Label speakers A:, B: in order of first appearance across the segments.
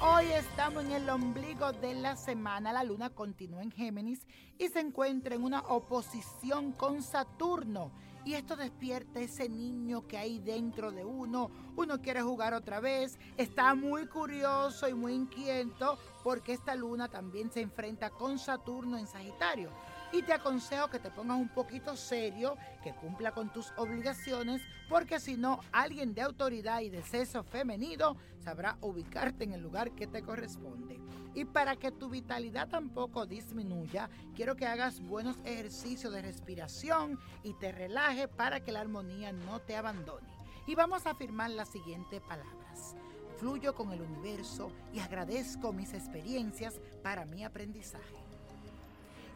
A: Hoy estamos en el ombligo de la semana. La luna continúa en Géminis y se encuentra en una oposición con Saturno. Y esto despierta ese niño que hay dentro de uno. Uno quiere jugar otra vez, está muy curioso y muy inquieto porque esta luna también se enfrenta con Saturno en Sagitario y te aconsejo que te pongas un poquito serio, que cumpla con tus obligaciones, porque si no, alguien de autoridad y de sexo femenino sabrá ubicarte en el lugar que te corresponde. Y para que tu vitalidad tampoco disminuya, quiero que hagas buenos ejercicios de respiración y te relaje para que la armonía no te abandone. Y vamos a afirmar las siguientes palabras. Fluyo con el universo y agradezco mis experiencias para mi aprendizaje.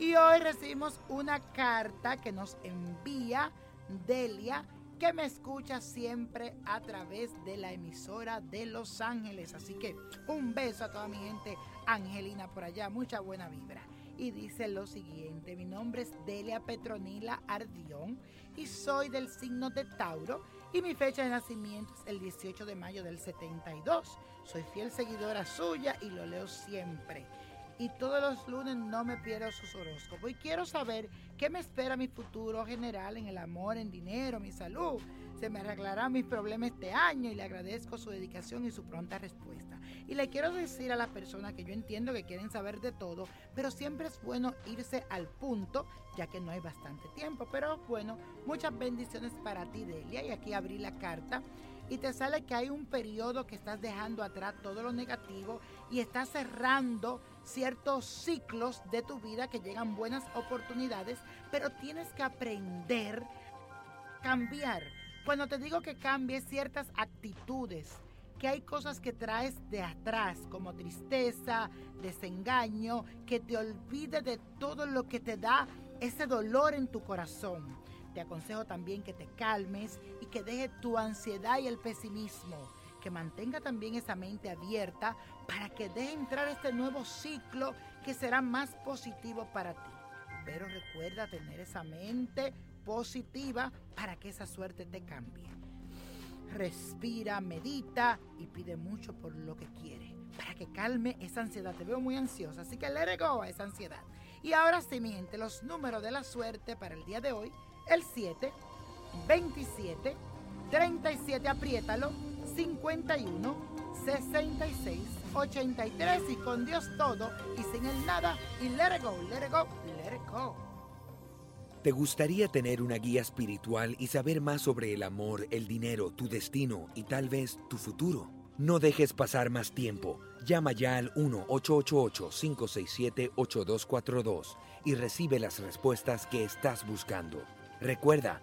A: Y hoy recibimos una carta que nos envía Delia, que me escucha siempre a través de la emisora de Los Ángeles. Así que un beso a toda mi gente angelina por allá, mucha buena vibra. Y dice lo siguiente, mi nombre es Delia Petronila Ardión y soy del signo de Tauro y mi fecha de nacimiento es el 18 de mayo del 72. Soy fiel seguidora suya y lo leo siempre y todos los lunes no me pierdo sus horóscopos. Y quiero saber qué me espera mi futuro general en el amor, en dinero, mi salud. Se me arreglarán mis problemas este año y le agradezco su dedicación y su pronta respuesta. Y le quiero decir a las personas que yo entiendo que quieren saber de todo, pero siempre es bueno irse al punto, ya que no hay bastante tiempo. Pero bueno, muchas bendiciones para ti, Delia. Y aquí abrí la carta y te sale que hay un periodo que estás dejando atrás todo lo negativo y estás cerrando ciertos ciclos de tu vida que llegan buenas oportunidades, pero tienes que aprender a cambiar. Cuando te digo que cambies ciertas actitudes, que hay cosas que traes de atrás, como tristeza, desengaño, que te olvide de todo lo que te da ese dolor en tu corazón. Te aconsejo también que te calmes y que deje tu ansiedad y el pesimismo que mantenga también esa mente abierta para que deje entrar este nuevo ciclo que será más positivo para ti. Pero recuerda tener esa mente positiva para que esa suerte te cambie. Respira, medita y pide mucho por lo que quiere para que calme esa ansiedad. Te veo muy ansiosa, así que le go a esa ansiedad. Y ahora sí, mi gente, los números de la suerte para el día de hoy, el 7, 27, 37, apriétalo, 51 66 83 y con Dios todo y sin el nada y let go, let go, let go.
B: ¿Te gustaría tener una guía espiritual y saber más sobre el amor, el dinero, tu destino y tal vez tu futuro? No dejes pasar más tiempo. Llama ya al 1-888-567-8242 y recibe las respuestas que estás buscando. Recuerda,